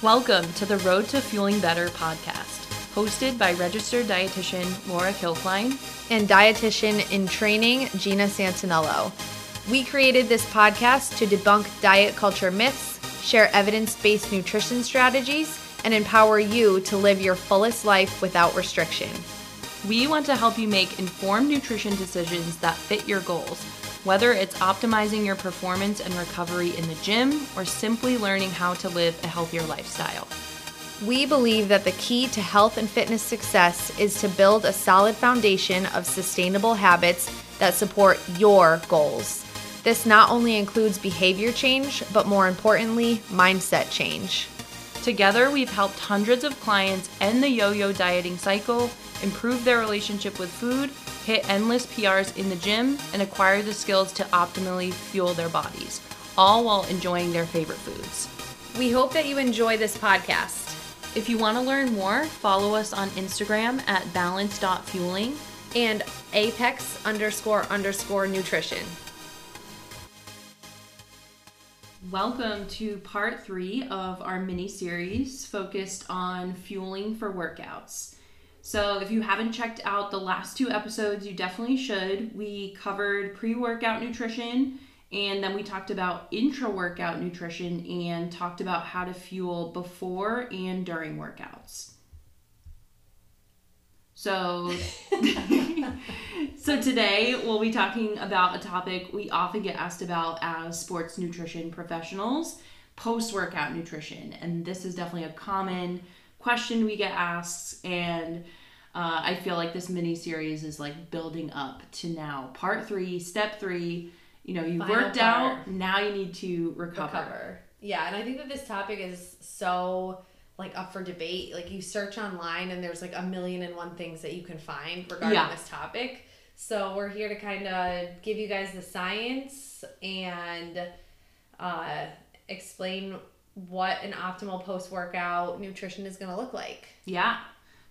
Welcome to the Road to Fueling Better podcast, hosted by registered dietitian Laura Kilkline and dietitian in training Gina Santinello. We created this podcast to debunk diet culture myths, share evidence based nutrition strategies, and empower you to live your fullest life without restriction. We want to help you make informed nutrition decisions that fit your goals whether it's optimizing your performance and recovery in the gym or simply learning how to live a healthier lifestyle. We believe that the key to health and fitness success is to build a solid foundation of sustainable habits that support your goals. This not only includes behavior change, but more importantly, mindset change. Together, we've helped hundreds of clients end the yo yo dieting cycle, improve their relationship with food, hit endless PRs in the gym, and acquire the skills to optimally fuel their bodies, all while enjoying their favorite foods. We hope that you enjoy this podcast. If you want to learn more, follow us on Instagram at balance.fueling and apex underscore underscore nutrition. Welcome to part three of our mini series focused on fueling for workouts. So, if you haven't checked out the last two episodes, you definitely should. We covered pre workout nutrition and then we talked about intra workout nutrition and talked about how to fuel before and during workouts. So, so today we'll be talking about a topic we often get asked about as sports nutrition professionals post workout nutrition. And this is definitely a common question we get asked. And uh, I feel like this mini series is like building up to now part three, step three. You know, you worked part. out, now you need to recover. recover. Yeah. And I think that this topic is so like up for debate. Like you search online and there's like a million and one things that you can find regarding yeah. this topic. So we're here to kind of give you guys the science and uh, explain what an optimal post workout nutrition is going to look like. Yeah.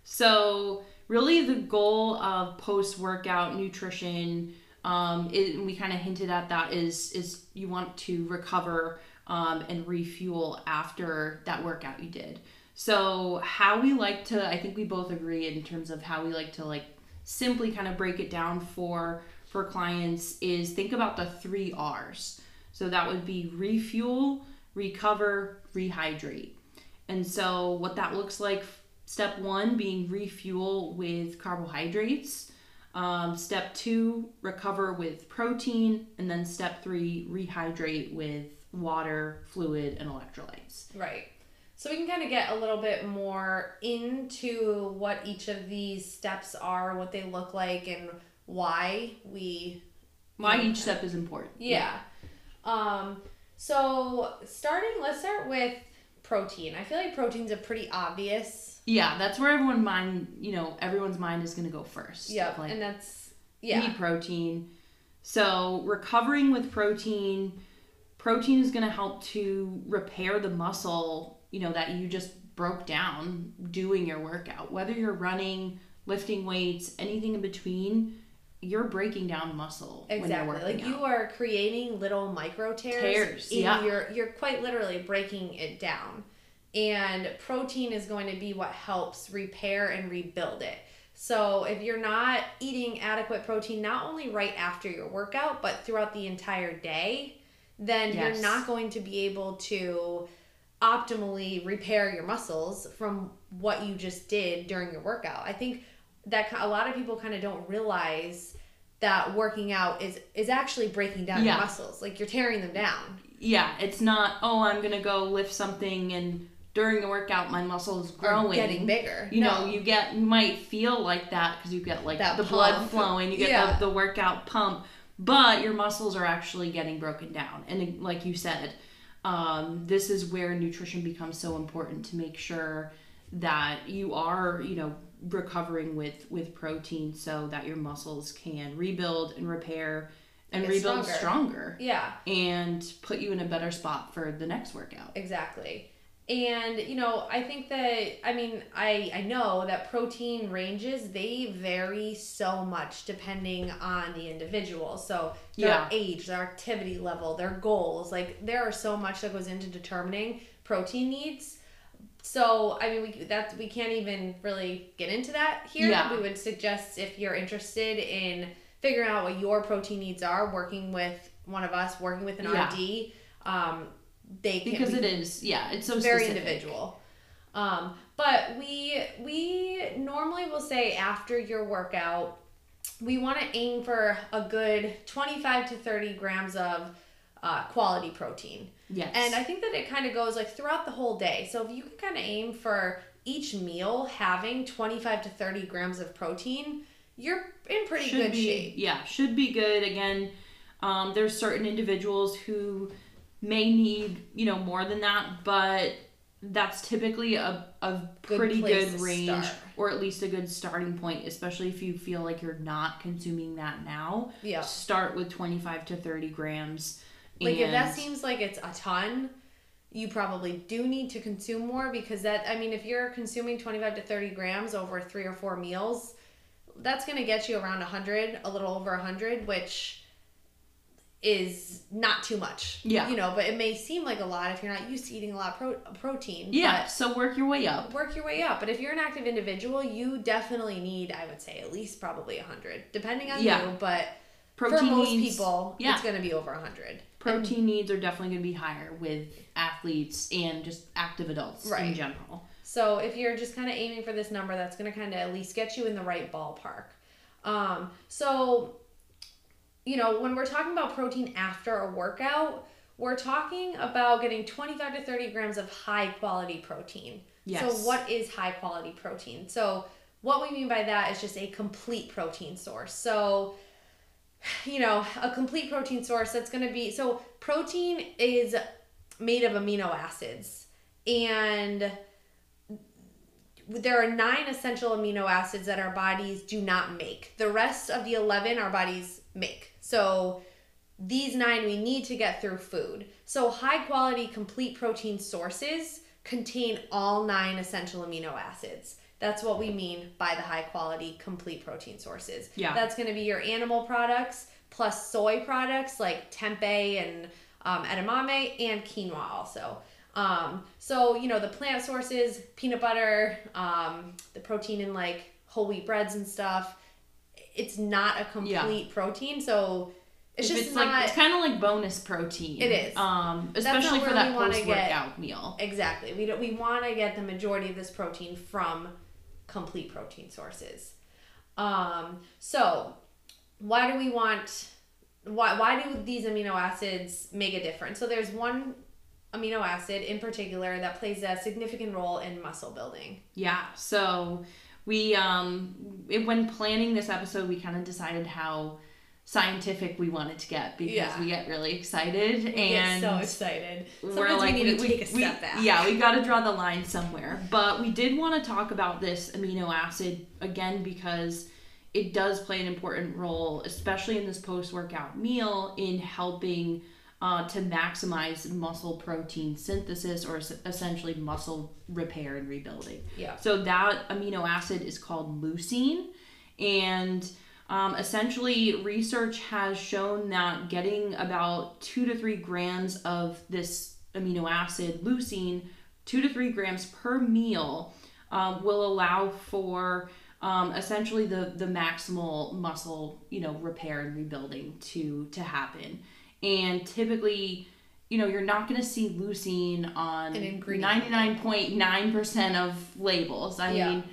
So really the goal of post workout nutrition um, it, we kind of hinted at that is is you want to recover um, and refuel after that workout you did. So how we like to, I think we both agree in terms of how we like to like simply kind of break it down for for clients is think about the three R's. So that would be refuel, recover, rehydrate. And so what that looks like step 1 being refuel with carbohydrates. Um, step 2 recover with protein and then step 3 rehydrate with water, fluid and electrolytes. Right. So we can kind of get a little bit more into what each of these steps are, what they look like, and why we. Why each step is important. Yeah. yeah. Um, so starting, let's start with protein. I feel like protein's a pretty obvious. Yeah, that's where everyone mind, you know, everyone's mind is going to go first. Yeah, like, and that's yeah. Need protein. So recovering with protein, protein is going to help to repair the muscle you know that you just broke down doing your workout whether you're running lifting weights anything in between you're breaking down muscle exactly like out. you are creating little micro tears, tears yeah. you're you're quite literally breaking it down and protein is going to be what helps repair and rebuild it so if you're not eating adequate protein not only right after your workout but throughout the entire day then yes. you're not going to be able to optimally repair your muscles from what you just did during your workout. I think that a lot of people kind of don't realize that working out is is actually breaking down yeah. your muscles. Like you're tearing them down. Yeah, it's not oh I'm going to go lift something and during the workout my muscles growing getting bigger you no. know you get you might feel like that because you get like that the pump. blood flowing you get yeah. the, the workout pump but your muscles are actually getting broken down and like you said um, this is where nutrition becomes so important to make sure that you are you know recovering with with protein so that your muscles can rebuild and repair and rebuild stronger. stronger. Yeah. And put you in a better spot for the next workout. Exactly. And you know, I think that I mean, I I know that protein ranges they vary so much depending on the individual. So their yeah. age, their activity level, their goals, like there are so much that goes into determining protein needs. So I mean, we that we can't even really get into that here. Yeah. We would suggest if you're interested in figuring out what your protein needs are, working with one of us, working with an Yeah. RD, um, they can because we it is yeah it's so very specific. individual. Um, but we we normally will say after your workout, we want to aim for a good 25 to 30 grams of uh, quality protein. Yes And I think that it kind of goes like throughout the whole day. So if you can kind of aim for each meal having 25 to 30 grams of protein, you're in pretty should good be shape. yeah should be good again um, there's certain individuals who may need you know more than that but that's typically a, a Good pretty good range start. or at least a good starting point especially if you feel like you're not consuming that now Yeah. start with 25 to 30 grams Like if that seems like it's a ton, you probably do need to consume more because that I mean if you're consuming 25 to 30 grams over 3 or 4 meals, that's going to get you around 100, a little over 100, which is not too much. Yeah. You know, but it may seem like a lot if you're not used to eating a lot of pro- protein. yeah so work your way up Work your way up. But if you're an active individual, you definitely need, I would say, at least probably 100, depending on Yeah. you. But protein for most needs, people, yeah. it's going to be over 100. Protein needs are definitely going to be higher with athletes and just active adults in Right. general So if you're just kind of aiming for this number, that's going to kind of at least get you in the right ballpark. Um, so, you know, when we're talking about protein after a workout, we're talking about getting 25 to 30 grams of high quality protein. Yes. So, what is high quality protein? So, what we mean by that is just a complete protein source. So, you know, a complete protein source that's going to be so protein is made of amino acids and there are nine essential amino acids that our bodies do not make. The rest of the 11 our bodies make. So these nine we need to get through food. So high quality complete protein sources contain all nine essential amino acids. That's what we mean by the high quality complete protein sources. Yeah. That's going to be your animal products plus soy products like tempeh and um, edamame and quinoa also. Um, so you know the plant sources, peanut butter, um, the protein in like whole wheat breads and stuff. It's not a complete Yeah. protein, so it's If just it's not like it's kind of like bonus protein. It is. Um, especially for that post workout meal. exactly. We don't, we want to get the majority of this protein from complete protein sources. Um, so why do we want? Why why do these amino acids make a difference? So there's one amino acid in particular that plays a significant role in muscle building. Yeah. So we um when planning this episode, we kind of decided how scientific we wanted to get because Yeah. we get really excited We and get so excited. we're Sometimes like we need to we- take a we- step back. Yeah, we got to draw the line somewhere. But we did want to talk about this amino acid again because it does play an important role, especially in this post-workout meal, in helping uh, to maximize muscle protein synthesis or es- essentially muscle repair and rebuilding. Yeah. So that amino acid is called leucine, and um, essentially research has shown that getting about two to three grams of this amino acid leucine, two to three grams per meal, um, will allow for um, essentially the the maximal muscle you know repair and rebuilding to to happen, and typically. You know, you're not going to see leucine on 99.9% of labels. I Yeah. mean,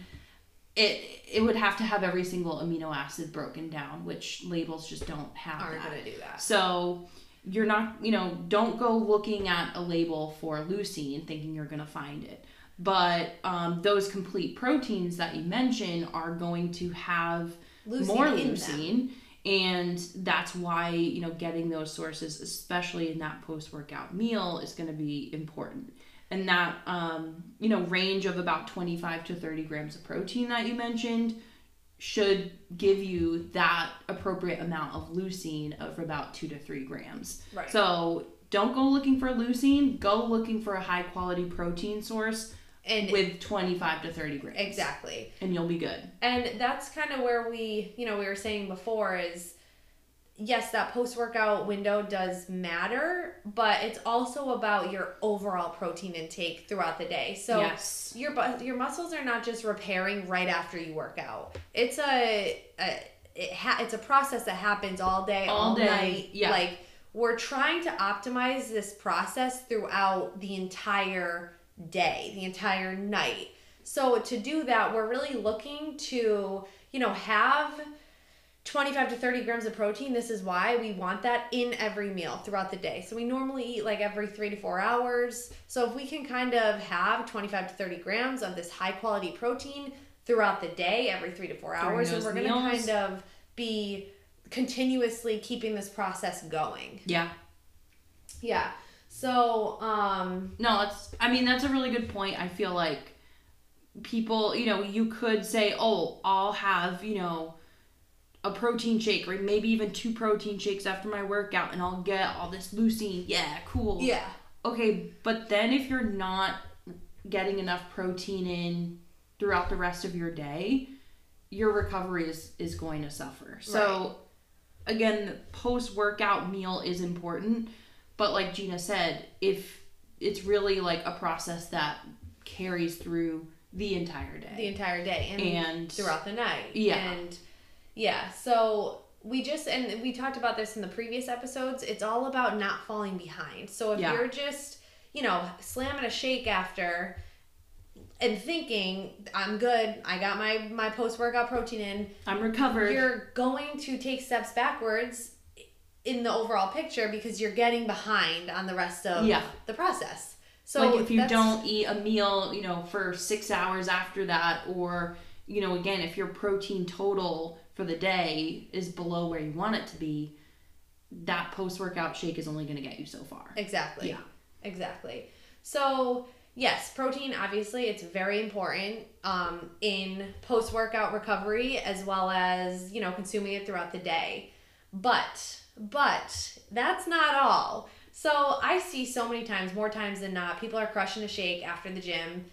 it it would have to have every single amino acid broken down, which labels just don't have Aren't that. gonna do that. So you're not, you know, don't go looking at a label for leucine thinking you're gonna find it. But um, those complete proteins that you mentioned are going to have Leucine more leucine, and that's why you know getting those sources, especially in that post-workout meal, is going to be important. And that um, you know range of about 25 to 30 grams of protein that you mentioned should give you that appropriate amount of leucine of about two to three grams. Right. So don't go looking for leucine. Go looking for a high quality protein source And with 25 to 30 grams. exactly. And you'll be good. And that's kind of where we, you know, we were saying before is yes, that post workout window does matter, but it's also about your overall protein intake throughout the day. So yes. your your muscles are not just repairing right after you work out. It's a, a it ha- it's a process that happens all day, all, All day, night. yeah. Like we're trying to optimize this process throughout the entire day, the entire night. So to do that, we're really looking to, you know, have 25 to 30 grams of protein. This is why we want that in every meal throughout the day. So we normally eat like every three to four hours. So if we can kind of have 25 to 30 grams of this high quality protein throughout the day, every three to four hours, and we're going to kind of be continuously keeping this process going. Yeah. Yeah. So, um, No, that's I mean that's a really good point. I feel like people, you know, you could say, "Oh, I'll have, you know, a protein shake or maybe even two protein shakes after my workout and I'll get all this leucine." Yeah, cool. yeah. Okay, but then if you're not getting enough protein in throughout the rest of your day, your recovery is is going to suffer. So again, the post-workout meal is important, but like Gina said, if it's really like a process that carries through the entire day. The entire day and, And throughout the night. Yeah. And yeah, so we just and we talked about this in the previous episodes. It's all about not falling behind. So if Yeah. you're just, you know, slamming a shake after and thinking, I'm good, I got my my post workout protein in, I'm recovered. you're going to take steps backwards in the overall picture because you're getting behind on the rest of Yeah. the process. So like if you don't eat a meal, you know, for six hours after that, or you know, again, if your protein total for the day is below where you want it to be, that post workout shake is only going to get you so far. Exactly. Yeah. Exactly. So, yes, protein obviously it's very important um, in post workout recovery as well as, you know, consuming it throughout the day. But, but that's not all. So, I see so many times, more times than not, people are crushing a shake after the gym.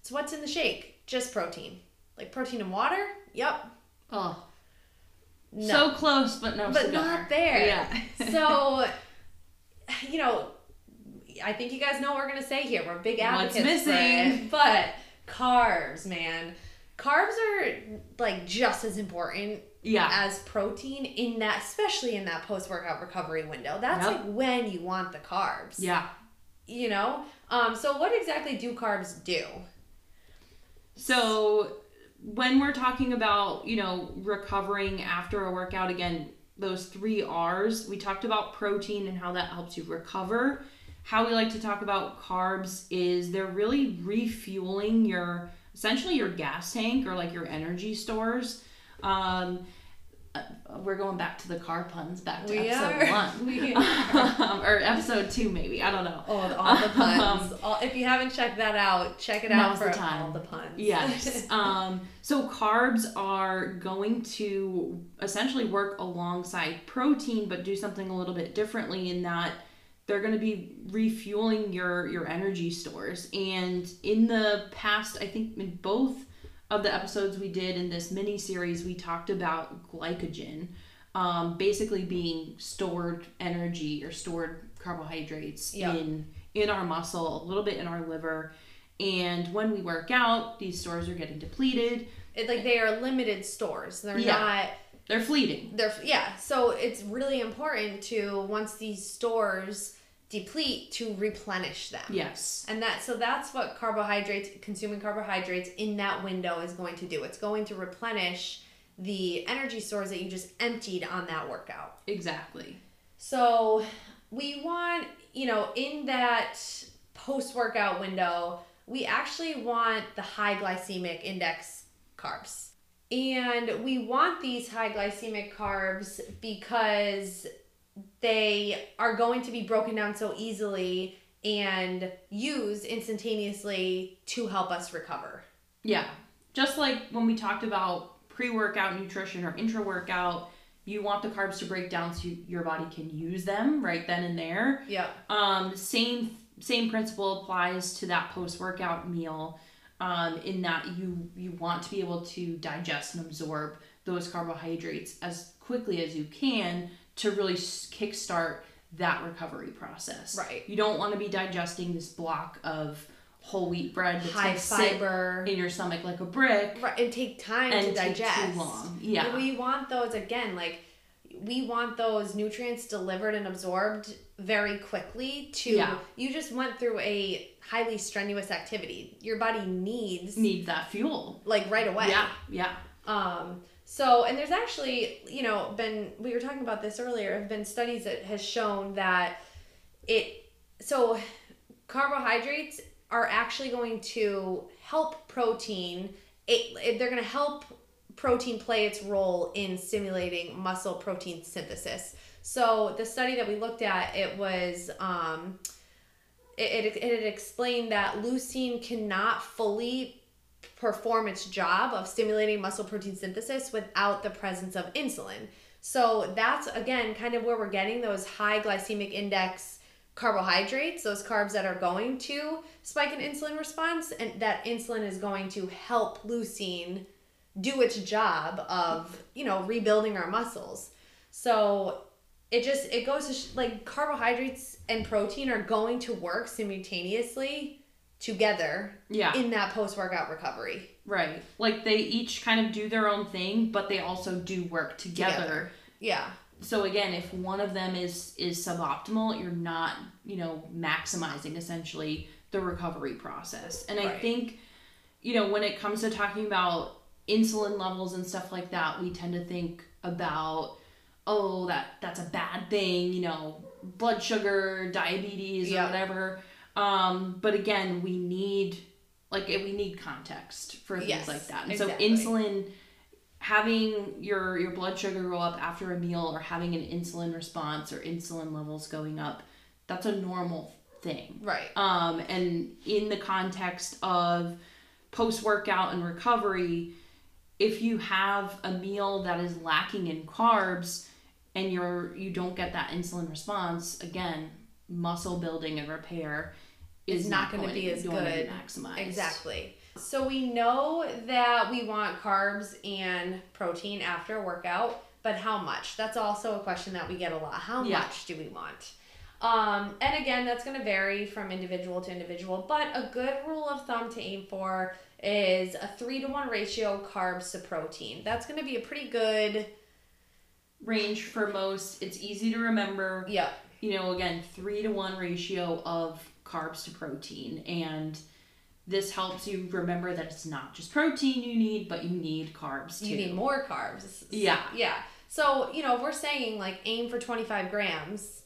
It's what's in the shake? Just protein. Like protein and water? Yep. Oh, No. so close, but no, but cigar. not there. Yeah. so, you know, I think you guys know what we're gonna say here. We're big What's advocates for missing? it, but carbs, man, carbs are like just as important yeah, as protein in that, especially in that post-workout recovery window. That's Yep. like when you want the carbs. yeah. You know. Um. So, what exactly do carbs do? So when we're talking about, you know, recovering after a workout again, those 3 Rs, we talked about protein and how that helps you recover. How we like to talk about carbs is they're really refueling your essentially your gas tank or like your energy stores. Um uh, we're going back to the car puns back to We episode are. one. We um, or episode two maybe. I don't know. Oh, all the puns. all, if you haven't checked that out, check it out for the time. all the puns. Yes. um, so carbs are going to essentially work alongside protein, but do something a little bit differently in that they're going to be refueling your your energy stores. And in the past, I think in both of the episodes we did in this mini series, we talked about glycogen, um, basically being stored energy or stored carbohydrates Yeah. in in our muscle, a little bit in our liver. And when we work out, these stores are getting depleted. it, like they are limited stores. They're Yeah. not They're fleeting. they're yeah. So it's really important to once these stores deplete to replenish them. Yes. And that so that's what carbohydrates consuming carbohydrates in that window is going to do. It's going to replenish the energy stores that you just emptied on that workout. Exactly. So we want, you know, in that post workout window, we actually want the high glycemic index carbs. And we want these high glycemic carbs because they are going to be broken down so easily and used instantaneously to help us recover. Yeah. Just like when we talked about pre workout nutrition or intra workout, you want the carbs to break down so your body can use them right then and there. Yeah. Um, same same principle applies to that post workout meal. Um, in that you you want to be able to digest and absorb those carbohydrates as quickly as you can to really kickstart that recovery process. Right. You don't want to be digesting this block of whole wheat bread that's High fiber. in your stomach like a brick Right, and take time and to digest. too long. Yeah. We want those again, like we want those nutrients delivered and absorbed very quickly to Yeah. you just went through a highly strenuous activity. Your body needs Need that fuel. like right away. Yeah. Yeah. Um, so, and there's actually, you know, been, we were talking about this earlier, have been studies that has shown that it, so carbohydrates are actually going to help protein, it, they're going to help protein play its role in stimulating muscle protein synthesis. So the study that we looked at, it was, um, it, it, it explained that leucine cannot fully perform its job of stimulating muscle protein synthesis without the presence of insulin. So that's again kind of where we're getting those high glycemic index carbohydrates, those carbs that are going to spike an insulin response, and that insulin is going to help leucine do its job of, you know, rebuilding our muscles. So it just it goes to sh- like carbohydrates and protein are going to work simultaneously together Yeah. in that post workout recovery. Right. Like they each kind of do their own thing, but they also do work together. Together. Yeah. So again, if one of them is is suboptimal, you're not, you know, maximizing essentially the recovery process. And I think you know, when it comes to talking about insulin levels and stuff like that, we tend to think about oh, that that's a bad thing, you know, blood sugar, diabetes Yeah. or whatever. Um, but again, we need like we need context for things Yes, like that. And exactly. so insulin having your your blood sugar go up after a meal or having an insulin response or insulin levels going up that's a normal thing Right. um and in the context of post workout and recovery if you have a meal that is lacking in carbs and you're you don't get that insulin response again muscle building and repair is not gonna be as good. maximized Exactly. So we know that we want carbs and protein after a workout, but how much? That's also a question that we get a lot. How Yeah. much do we want? Um, and again, that's going to vary from individual to individual, but a good rule of thumb to aim for is a three to one ratio carbs to protein. That's going to be a pretty good, range for most it's easy to remember yeah, you know, again, three to one ratio of carbs to protein. And this helps you remember that it's not just protein you need, but you need carbs too. you need more carbs. Yeah. Yeah. So, you know, if we're saying like aim for 25 grams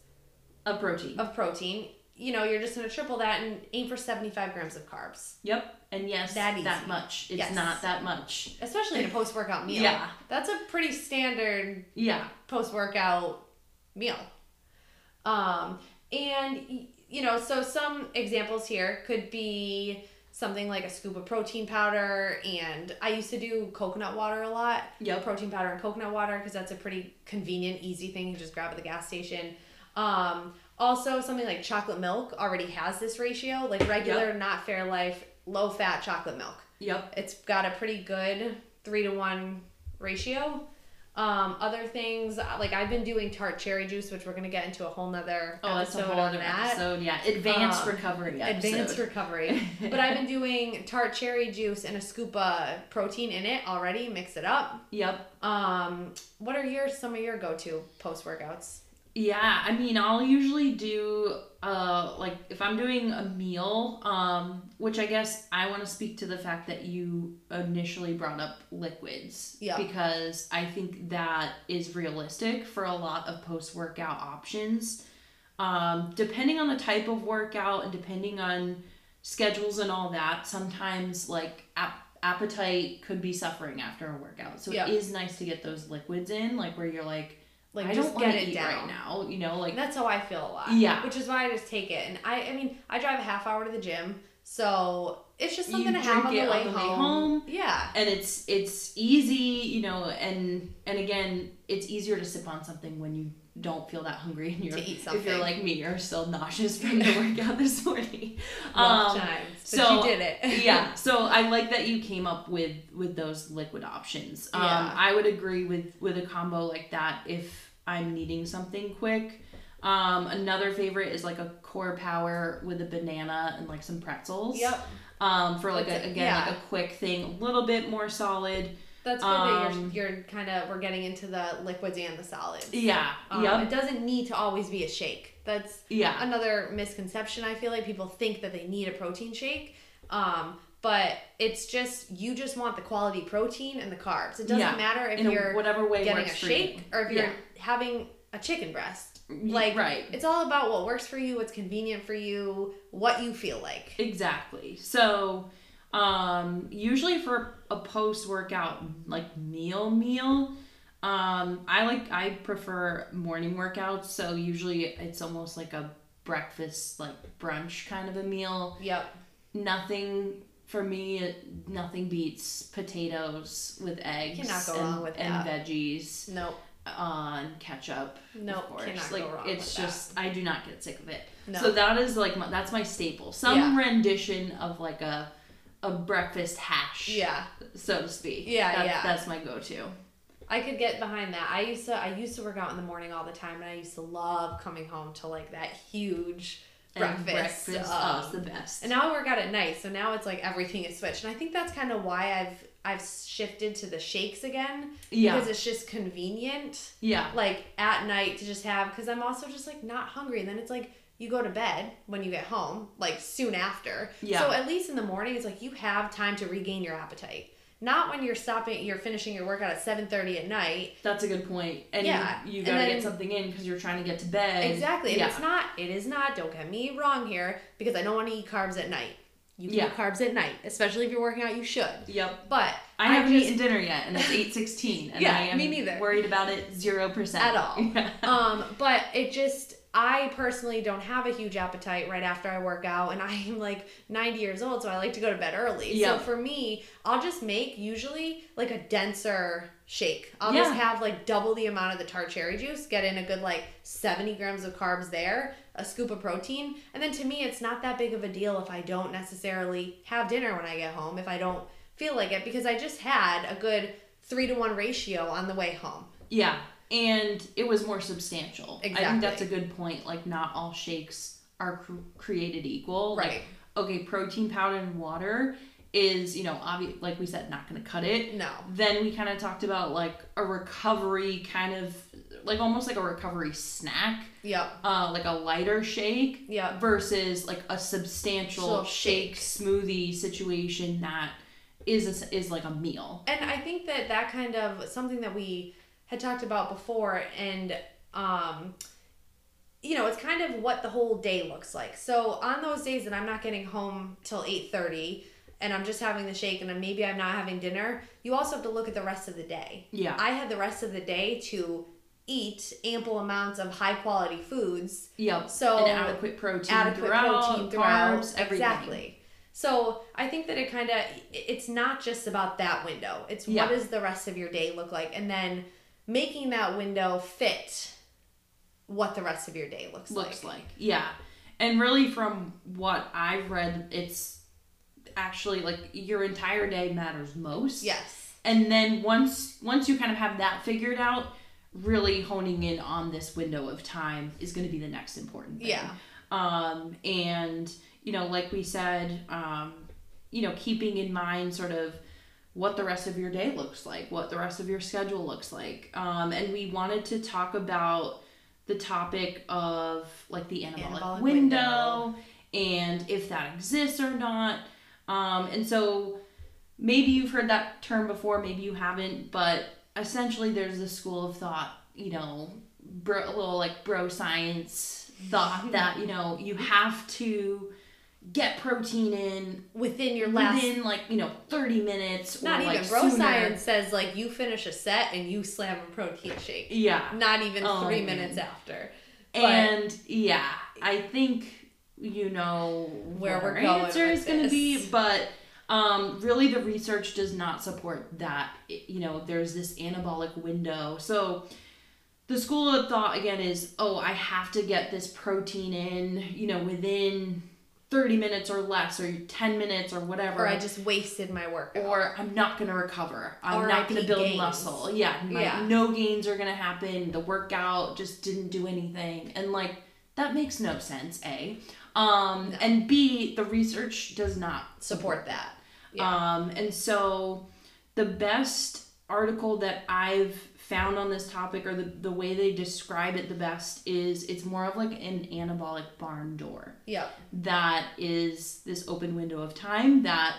of protein. of protein, you know, you're just going to triple that and aim for 75 grams of carbs, Yep. And yes, That that, much. It's Yes. not that much. especially in a post workout meal. Yeah. That's a pretty standard Yeah. post workout meal. Um, and, you know, so some examples here could be something like a scoop of protein powder. And I used to do coconut water a lot. Yep. protein powder and coconut water because that's a pretty convenient, easy thing you just grab at the gas station. Um, also, something like chocolate milk already has this ratio, like regular, not Fairlife, low fat chocolate milk. Yep. It's got a pretty good three to one ratio. Um, other things like I've been doing tart cherry juice, which we're gonna get into a whole nother Oh, that's a episode whole on other that. episode. Yeah. Advanced Um, recovery episode. Advanced recovery. but I've been doing tart cherry juice and a scoop of protein in it already. Mix it up. Yep. Um, what are your some of your go to post workouts? Yeah, I mean, I'll usually do uh like if I'm doing a meal, um, which I guess I want to speak to the fact that you initially brought up liquids. Yeah. Because I think that is realistic for a lot of post workout options. Um, depending on the type of workout and depending on schedules and all that, sometimes like ap- appetite could be suffering after a workout. So Yeah. it is nice to get those liquids in, like where you're like Like I just get it eat down. right now. You know, like that's how I feel a lot. Yeah. Which is why I just take it. And I I mean, I drive a half hour to the gym, so it's just something You to have on the, way, on the way home. home. Yeah. and it's it's easy, you know, and and again, it's easier to sip on something when you don't feel that hungry and you're To eat if you're like me, you're still nauseous from the workout this morning. Um, times. But so, you did it. yeah, so I like that you came up with with those liquid options. Um, Yeah. I would agree with with a combo like that if I'm needing something quick. Um, another favorite is like a core power with a banana and like some pretzels. Yep. Um, for like a, again yeah. like a quick thing, a little bit more solid. That's good that Um, you're, you're kind of we're getting into the liquids and the solids. Yeah. Um, yep. It doesn't need to always be a shake. That's Yeah. another misconception. I feel like people think that they need a protein shake, um, but it's just you just want the quality protein and the carbs. It doesn't Yeah. matter if In you're whatever way getting a shake or if you're Yeah. having a chicken breast. Like right. it's all about what works for you, what's convenient for you, what you feel like. Exactly. So, um, usually for a post workout like meal meal, um, I like I prefer morning workouts. So usually it's almost like a breakfast like brunch kind of a meal. Yep. Nothing for me. Nothing beats potatoes with eggs Cannot go and, wrong with and that. veggies Nope. On ketchup. Nope, of course. cannot go like wrong it's with that. just I do not get sick of it. No. So that is like my, that's my staple. Some Yeah. rendition of like a a breakfast hash, Yeah. so to speak. Yeah, That's- yeah. That's my go-to. I could get behind that. I used to I used to work out in the morning all the time and I used to love coming home to like that huge breakfast. breakfast, um, oh, the best. and now I work out at night, so now it's like everything is switched. And I think that's kind of why I've I've shifted to the shakes again yeah, because it's just convenient yeah, like at night to just have because I'm also just like not hungry and then it's like you go to bed when you get home like soon after. Yeah. So at least in the morning it's like you have time to regain your appetite. Not when you're stopping you're finishing your workout at 7:30 at night that's a good point. And Yeah, you, you gotta then- get something in because you're trying to get to bed. Exactly. And Yeah, it's not, it is not, don't get me wrong here, because I don't want to eat carbs at night. You can Yeah. eat carbs at night, especially if you're working out, you should. yep. But I haven't just, eaten dinner yet, and it's eight sixteen, and Yeah, I am me neither. worried about it zero percent At all. um, but it just, I personally don't have a huge appetite right after I work out, and I am like 90 years old, so I like to go to bed early. Yeah. So for me, I'll just make usually like a denser shake. I'll Yeah. just have like double the amount of the tart cherry juice, get in a good like 70 grams of carbs there, a scoop of protein, and then to me, it's not that big of a deal if I don't necessarily have dinner when I get home, if I don't feel like it, because I just had a good three to one ratio on the way home. Yeah, and it was more substantial. Exactly. I think that's a good point. Like, not all shakes are cr- created equal. Like, Right. okay, protein powder and water is, you know, obvious. Like we said, not going to cut it. No. Then we kind of talked about like a recovery kind of, like almost like a recovery snack, Yep. uh, like a lighter shake Yeah. versus like a substantial So shake smoothie situation that is a, is like a meal. And I think that that kind of something that we had talked about before, and um, you know, it's kind of what the whole day looks like. So on those days that I'm not getting home till eight thirty, and I'm just having the shake, and maybe I'm not having dinner, you also have to look at the rest of the day. Yeah. I had the rest of the day to eat ample amounts of high quality foods Yep. So, and adequate protein adequate throughout, protein throughout carbs, everything. exactly so i think that it kind of it's not just about that window it's Yeah. what does the rest of your day look like and then making that window fit what the rest of your day looks, looks like like. Yeah. And really from what I've read, it's actually like your entire day matters most. yes And then once once you kind of have that figured out, really honing in on this window of time is going to be the next important thing. Yeah. Um and you know, like we said, um you know, keeping in mind sort of what the rest of your day looks like, what the rest of your schedule looks like. Um, and we wanted to talk about the topic of like the anabolic, Anabolic window, window. and if that exists or not. Um, and so maybe you've heard that term before, maybe you haven't, but essentially there's this school of thought, you know, bro, a little like bro science thought that, you know, you have to get protein in within your last within like you know 30 minutes or not like even. Bro sooner. science says like you finish a set and you slam a protein shake. Yeah. Not even Oh, three minutes after. And yeah i think you know Where we're our going answer is going to be but um really the research does not support that you know there's this anabolic window so the school of thought again is oh i have to get this protein in you know within 30 minutes or less or 10 minutes or whatever or I just wasted my work. or I'm not gonna recover. I'm Or not gonna build gains. muscle. Yeah, my, Yeah. no gains are gonna happen. The workout just didn't do anything, and like that makes no sense. A, um, No. and B, the research does not support that. Yeah. Um, and so the best article that I've found on this topic, or the the way they describe it the best, is it's more of like an anabolic barn door Yeah. that is this open window of time that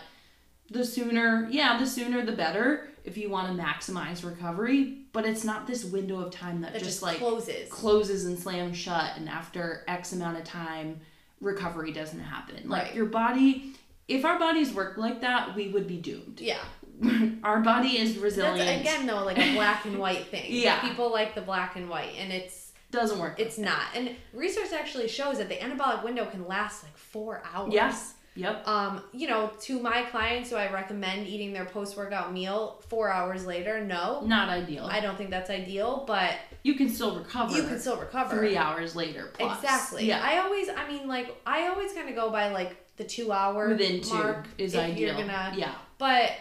the sooner, yeah, the sooner the better if you want to maximize recovery, but it's not this window of time that, That just, just like closes. closes and slams shut and after X amount of time recovery doesn't happen. Like Right. your body if our bodies worked like that, we would be doomed. yeah. our body is resilient. That's again though like a black and white thing. Yeah. People like the black and white and it's doesn't work. it's not. And research actually shows that the anabolic window can last like 4 hours. Yes. Yep. Um, you know, to my clients who I recommend eating their post workout meal four hours later, no. Not ideal. I don't think that's ideal, but you can still recover. you can still recover. three hours later. Plus. Exactly. Yeah. I always, I mean, like, I always kind of go by like the two hour Within two mark is ideal. Gonna, yeah. but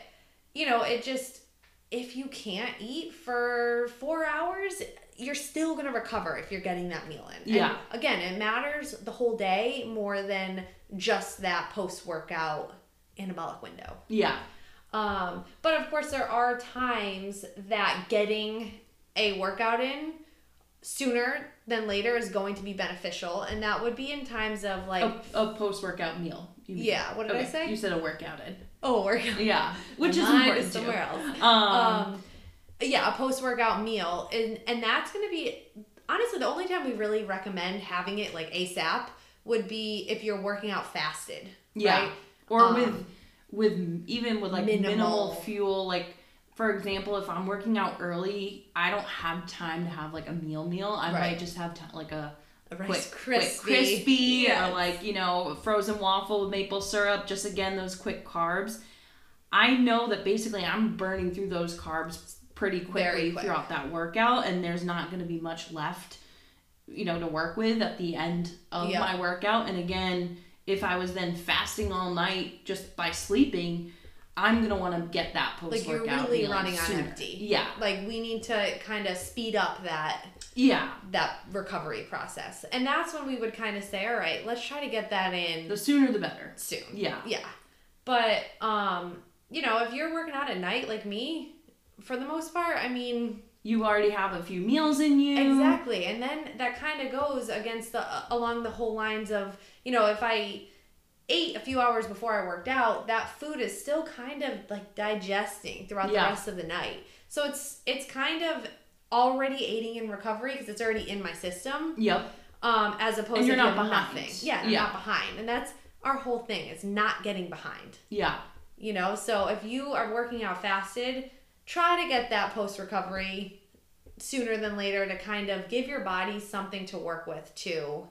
you know, it just if you can't eat for four hours, you're still gonna recover if you're getting that meal in. And Yeah. again, it matters the whole day more than just that post workout anabolic window. Yeah. Um, but of course, there are times that getting a workout in sooner than later is going to be beneficial, and that would be in times of like, A, a post workout meal. You mean. yeah, what did I Okay, say? You said a workout in. oh, workout. Yeah. Which is important somewhere else. Um, Um, yeah, a post workout meal, and and that's gonna be honestly the only time we really recommend having it like ASAP would be if you're working out fasted. yeah. Right? Or Um, with with even with like minimal. minimal. fuel like for example, if I'm working out early, I don't have time to have like a meal meal. I Right. might just have like a A quick, Rice quick crispy, crispy Yes. or like you know frozen waffle with maple syrup just again those quick carbs i know that basically i'm burning through those carbs pretty quickly quick. throughout that workout and there's not going to be much left you know to work with at the end of Yeah. my workout and again if i was then fasting all night just by sleeping i'm going to want to get that post like you're really running on empty. yeah Like we need to kind of speed up that yeah that recovery process, and that's when we would kind of say, all right, let's try to get that in the sooner the better soon. yeah Yeah. But um, you know, if you're working out at night like me, for the most part, I mean, you already have a few meals in you exactly. And then that kind of goes against the along the whole lines of, you know, if I ate a few hours before I worked out, that food is still kind of like digesting throughout Yeah. the rest of the night. So it's it's kind of already aiding in recovery because it's already in my system. yep Um, as opposed And to you're if not behind. nothing. Yeah, Yeah. not behind. And that's our whole thing is not getting behind. yeah You know, so if you are working out fasted, try to get that post recovery sooner than later to kind of give your body something to work with to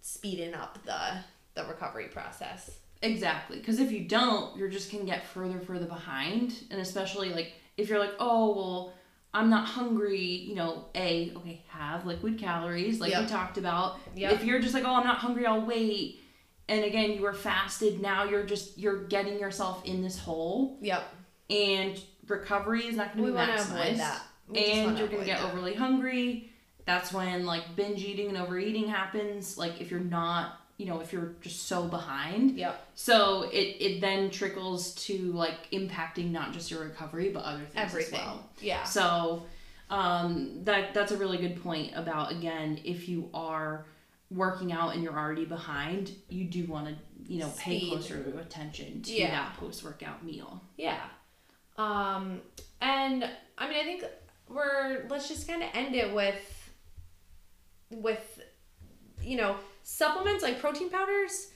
speeding up the the recovery process. Exactly. Because if you don't, you're just going to get further, further behind. And especially like if you're like, oh, well, I'm not hungry, you know, A, okay, have liquid calories, like we talked about. Yep. If you're just like, oh, I'm not hungry, I'll wait. And again, you were fasted. Now you're just, you're getting yourself in this hole. Yep. And recovery is not going to be maximized. avoid that. We and you're going to get that. overly hungry. That's when like binge eating and overeating happens. Like if you're not, you know, if you're just so behind. Yep. So it, it then trickles to like impacting not just your recovery but other things Everything. as well. Yeah. So um, that that's a really good point about again if you are working out and you're already behind, you do want to you know pay closer attention to Yeah. that post workout meal. Yeah. Um, and I mean, I think we're let's just kind of end it with with you know supplements like protein powders.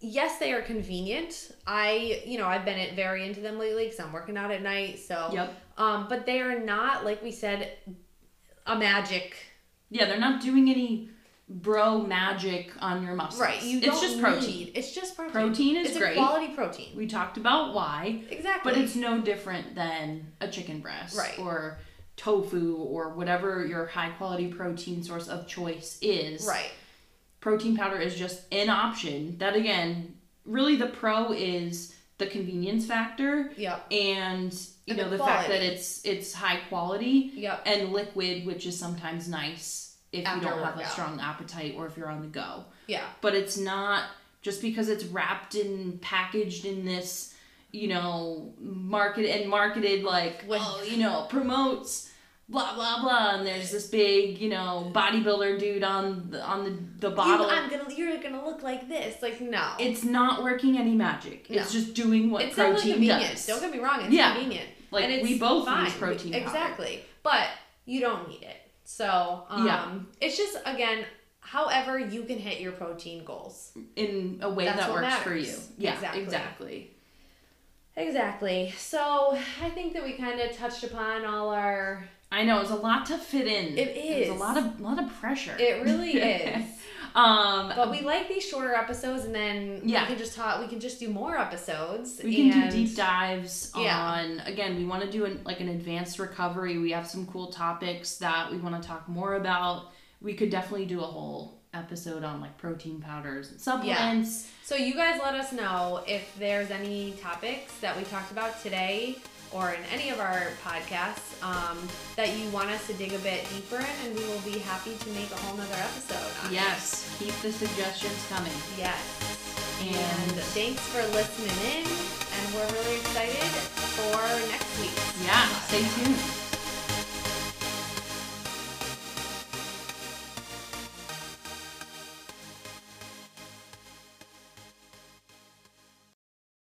Yes, they are convenient. I you know I've been very into them lately because I'm working out at night. So Yep. um, but they are not like we said a magic. Yeah, they're not doing any bro magic on your muscles. Right. You it's just protein. need- It's just protein. Protein is it's great. a quality protein. We talked about why. Exactly. But it's no different than a chicken breast Right. or tofu or whatever your high quality protein source of choice is. right. Protein powder is just an option. That again, really the pro is the convenience factor Yep. and you And know the the fact that it's it's high quality Yep. and liquid, which is sometimes nice if After you don't have a strong appetite or if you're on the go. Yeah. But it's not just because it's wrapped and packaged in this, you know, market and marketed like, well oh, you know, promotes blah blah blah, and there's this big, you know, bodybuilder dude on the on the the bottle. You, I'm gonna. You're gonna look like this. Like no. it's not working any magic. It's just doing what it's protein convenient. does. Don't get me wrong. It's Yeah. convenient. Like, and it's we both fine. use protein powder. Exactly. But you don't need it. So um, Yeah. it's just again, however you can hit your protein goals. in a way That's that works for you. Yeah, Exactly. exactly. Exactly. So I think that we kind of touched upon all our. I know it's a lot to fit in. It It's a lot of lot of pressure. It really is. um, But we like these shorter episodes, and then Yeah. we can just talk. We can just do more episodes. we can and- do deep dives Yeah. on again. We want to do an, like an advanced recovery. We have some cool topics that we want to talk more about. We could definitely do a whole episode on like protein powders and supplements. Yeah. So you guys let us know if there's any topics that we talked about today or in any of our podcasts um, that you want us to dig a bit deeper in, and we will be happy to make a whole nother episode on it. Yes, keep the suggestions coming. Yes. And- And thanks for listening in, and we're really excited for next week. Yeah, stay tuned.